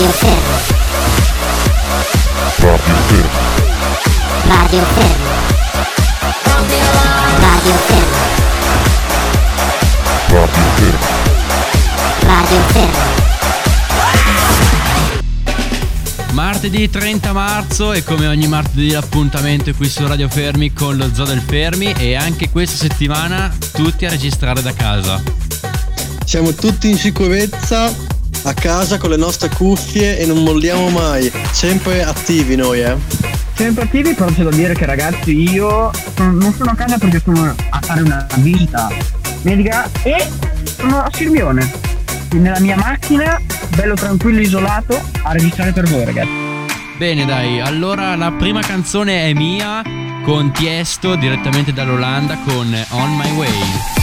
Radio Fermo. Radio Fermo. Radio Fermo. Radio Fermo. Radio Fermo. Radio Fermo. Martedì 30 marzo e come ogni martedì l'appuntamento è qui su Radio Fermi con lo Zoo del Fermi e anche questa settimana tutti a registrare da casa. Siamo tutti in sicurezza a casa con le nostre cuffie e non molliamo mai, sempre attivi noi, eh. Sempre attivi, però c'è da dire che ragazzi io sono- non sono a casa perché sono a fare una visita medica e sono a Sirmione. Nella mia macchina, bello tranquillo isolato, a registrare per voi ragazzi. Bene dai, allora la prima canzone è mia con Tiesto direttamente dall'Olanda con On My Way.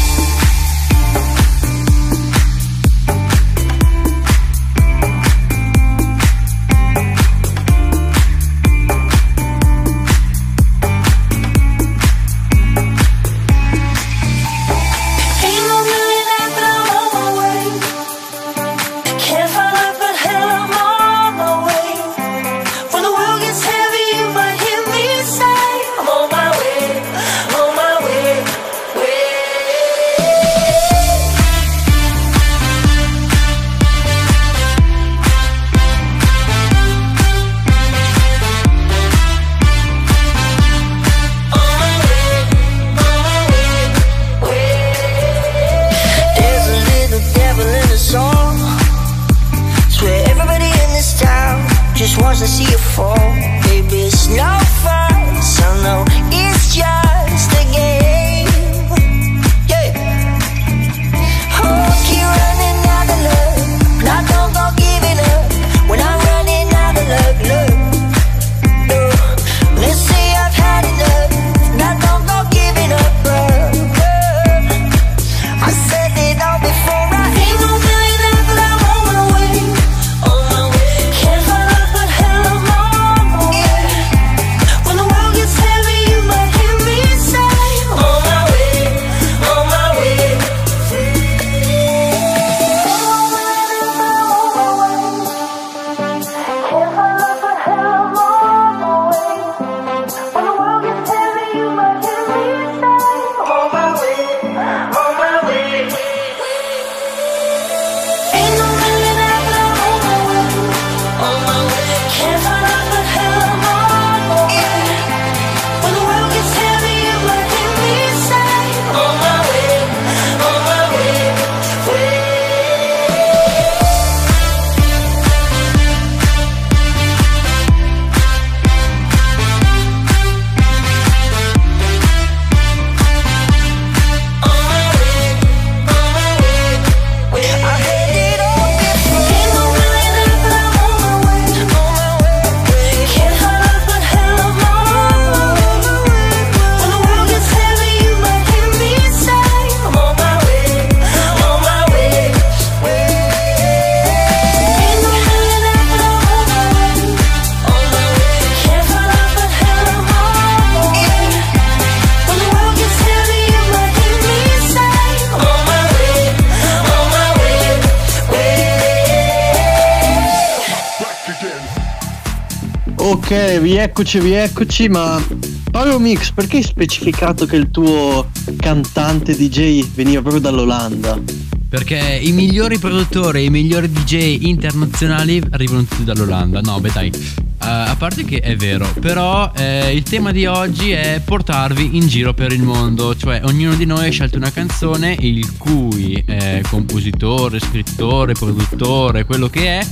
Ok, rieccoci, rieccoci, ma Paolo Mix, perché hai specificato che il tuo cantante DJ veniva proprio dall'Olanda? Perché i migliori produttori, i migliori DJ internazionali arrivano tutti dall'Olanda. No, beh dai. Eh, a parte che è vero, però eh, il tema di oggi è portarvi in giro per il mondo, cioè ognuno di noi ha scelto una canzone il cui eh, compositore, scrittore, produttore, quello che è,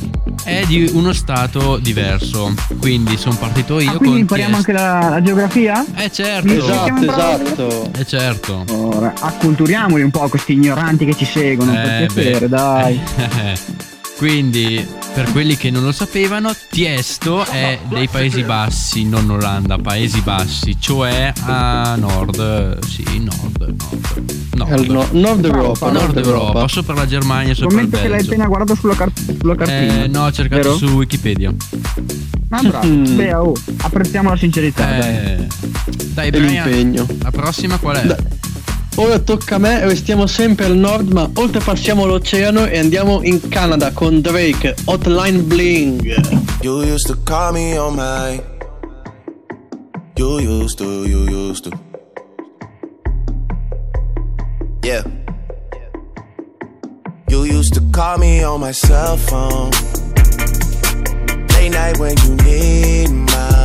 è di uno stato diverso. Quindi sono partito io Ah, quindi con impariamo anche la, la geografia? Eh certo, Esatto, esatto. eh certo. Ora, acculturiamoli un po' questi ignoranti che ci seguono, per Eh, piacere, beh. dai. Quindi, per quelli che non lo sapevano, Tiesto è dei Paesi Bassi, non Olanda, Paesi Bassi, cioè a nord, sì, nord, nord, Al nord, no- nord Europa, nord Europa, sopra la Germania, sopra il Scommetto che l'hai Belgio. appena guardato sulla, car- sulla cartina. Eh, no, ho cercato vero? su Wikipedia. Ah, bravo. Mm. Beh, oh, apprezziamo la sincerità. dai. Eh, dai, E Brian, l'impegno. la prossima qual è? Da- Ora tocca a me, restiamo sempre al nord, ma oltrepassiamo l'oceano e andiamo in Canada con Drake, Hotline Bling. You used to call me on my. You used to, you used to. Yeah. You used to call me on my cell phone. Late night when you need my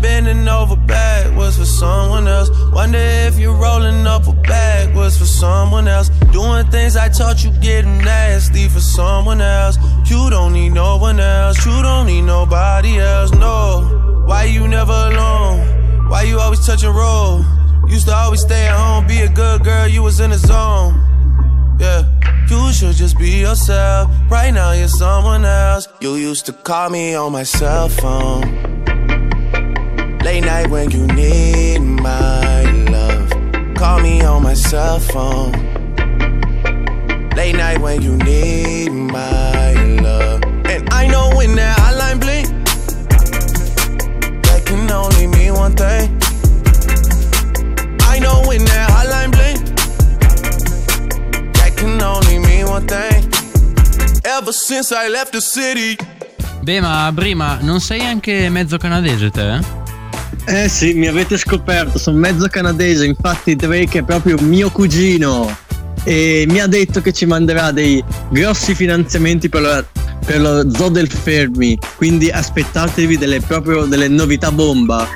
bending over backwards for someone else. Wonder if you're rolling up a backwards for someone else. Doing things I taught you getting nasty for someone else. You don't need no one else. You don't need nobody else. No. Why you never alone? Why you always touch and roll? Used to always stay at home, be a good girl. You was in the zone. Yeah. You should just be yourself. Right now, you're someone else. You used to call me on my cell phone. Late night when you need my love. Call me on my cell phone. Late night when you need my love. And I know when that hotline bling, that can only mean one thing. I know when that hotline bling that can only mean one thing. Ever since I left the city. Beh, ma prima non sei anche mezzo canadese te? Eh sì, mi avete scoperto, sono mezzo canadese, infatti Drake è proprio mio cugino e mi ha detto che ci manderà dei grossi finanziamenti per, la- per lo zoo del Fermi, quindi aspettatevi delle, proprio delle novità bomba.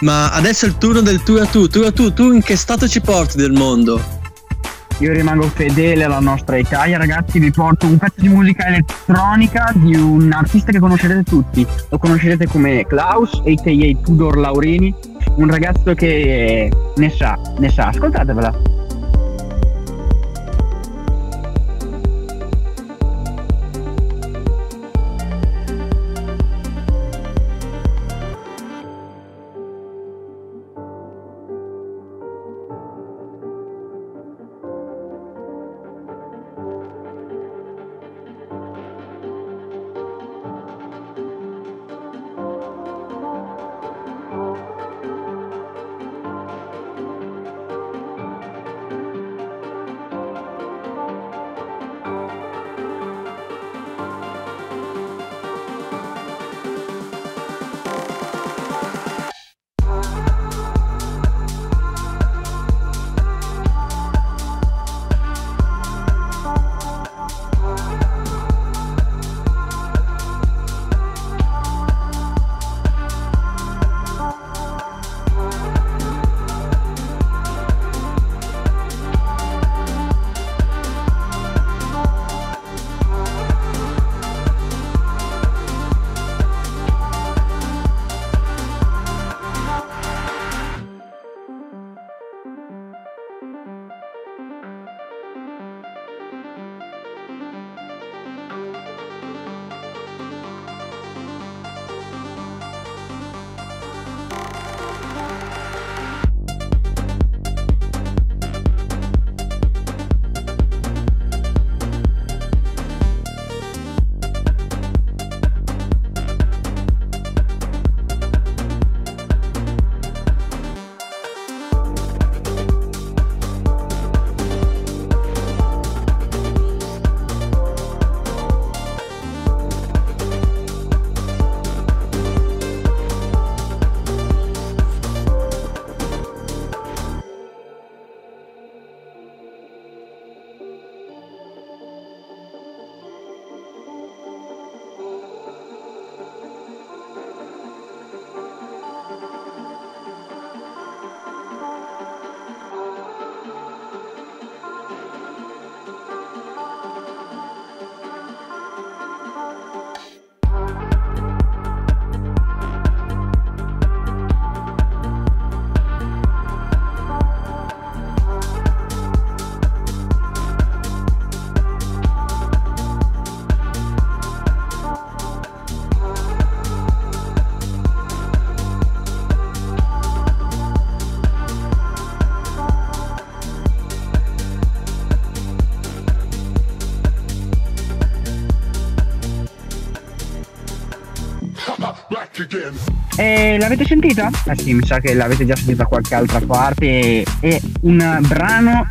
Ma adesso è il turno del tour a tu, tour a tu, tu in che stato ci porti del mondo? Io rimango fedele alla nostra Italia, ragazzi. Vi porto un pezzo di musica elettronica di un artista che conoscerete tutti. Lo conoscerete come Klaus, a.k.a. Tudor Laurini. Un ragazzo che ne sa, ne sa. Ascoltatevela. L'avete sentita? Eh sì, mi sa che l'avete già sentita da qualche altra parte. È un brano,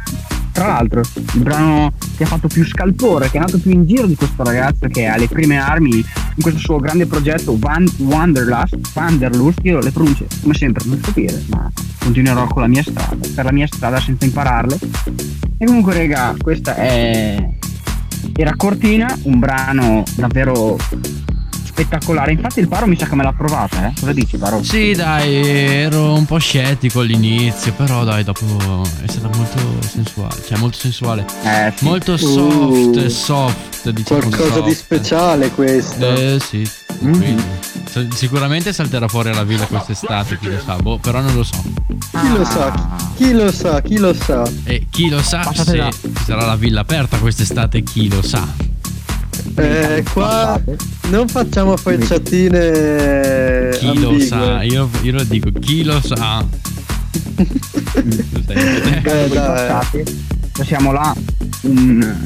tra l'altro, il brano che ha fatto più scalpore, che è andato più in giro di questo ragazzo che ha le prime armi in questo suo grande progetto Van Wanderlust. Wanderlust, io le pronunce come sempre non stupire, ma continuerò con la mia strada, per la mia strada senza impararle. E comunque, raga, questa è. Era Cortina, un brano davvero spettacolare. Infatti il Paro mi sa che me l'ha provata, eh? Cosa dici, Paro? Sì, dai, ero un po' scettico all'inizio, però dai, dopo è stata molto sensuale, cioè molto sensuale. Eh, sì. Molto soft, soft, diciamo Qualcosa di soft. speciale questo. Eh sì, Mm. sa- sicuramente salterà fuori alla villa quest'estate, chi lo sa, boh, però non lo so. Chi lo sa? Chi, lo sa? Chi lo sa? E chi lo sa Passate se là. ci sarà la villa aperta quest'estate, chi lo sa. Eh, qua non facciamo frecciatine Chi lo ambigue. sa, io, io lo dico, chi lo sa. Eh, dai. là, un,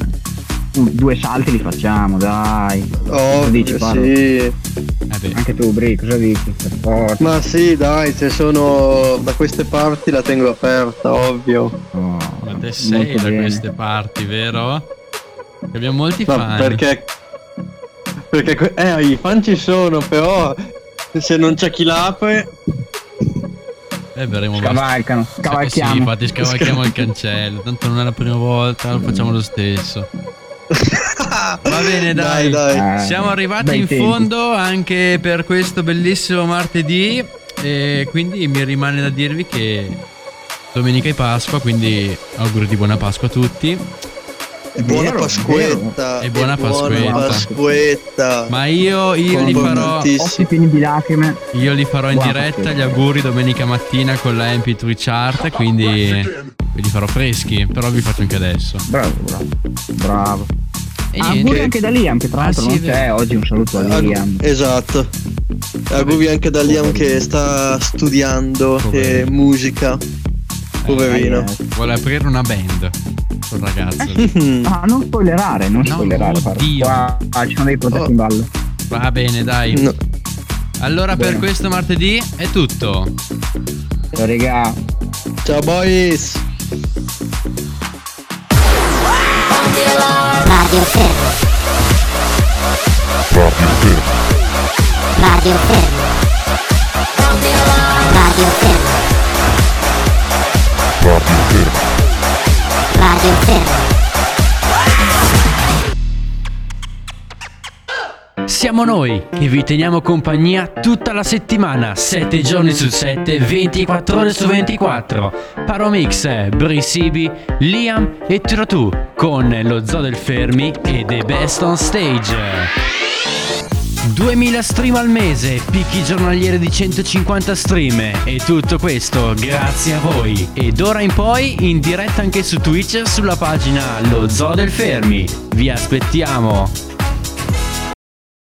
un- due salti li facciamo, dai. Cosa dici, sì. Eh Anche tu, Bri, cosa dici? Ma sì, dai, se sono da queste parti la tengo aperta, ovvio. Oh, ma te sei da bene. queste parti, vero? Che abbiamo molti Ma fan. perché perché eh, i fan ci sono, però se non c'è chi l'apre Eh, verremo. Scavalcano, Sì, scavalchiamo. infatti scavalchiamo il cancello. Tanto non è la prima volta, lo facciamo lo stesso. Va bene, dai. Dai, dai. Eh, Siamo arrivati bei in tempi. fondo anche per questo bellissimo martedì. E quindi mi rimane da dirvi che domenica è Pasqua, quindi auguri di buona Pasqua a tutti. E buona Pasquetta. E buona Pasquetta. Pasquetta. Ma io, io li farò. Io li farò in Buona diretta Pasquetta. gli auguri domenica mattina con la MP3 chart, quindi ve li farò freschi, però vi faccio anche adesso. Bravo, bravo. Bravo. E Auguri anche da Liam, che tra Ah, l'altro sì, non vero. c'è oggi. Un saluto a Liam. esatto. Auguri anche da Liam che sta studiando Poverino. e musica. Poverino. Eh, Vuole aprire una band. Quel ragazzo. Mm. Ah, non spoilerare, non No, spoilerare. Oddio. Qua ah, ci sono dei progetti Oh. in ballo. Va bene, dai. No. Allora per Bene. questo martedì è tutto. Ciao, Regà. Ciao boys. Radio Fermo. Radio Fermo. Radio Fermo. Radio Fermo. Siamo noi che vi teniamo compagnia tutta la settimana, 7 giorni su 7, 24 ore su 24. Paromix, Brisibi, Liam e Trotù con lo Zoo del Fermi e The Best on Stage. 2000 stream al mese, picchi giornaliere di 150 stream e tutto questo grazie a voi. Ed ora in poi in diretta anche su Twitch sulla pagina Lo Zoo del Fermi. Vi aspettiamo!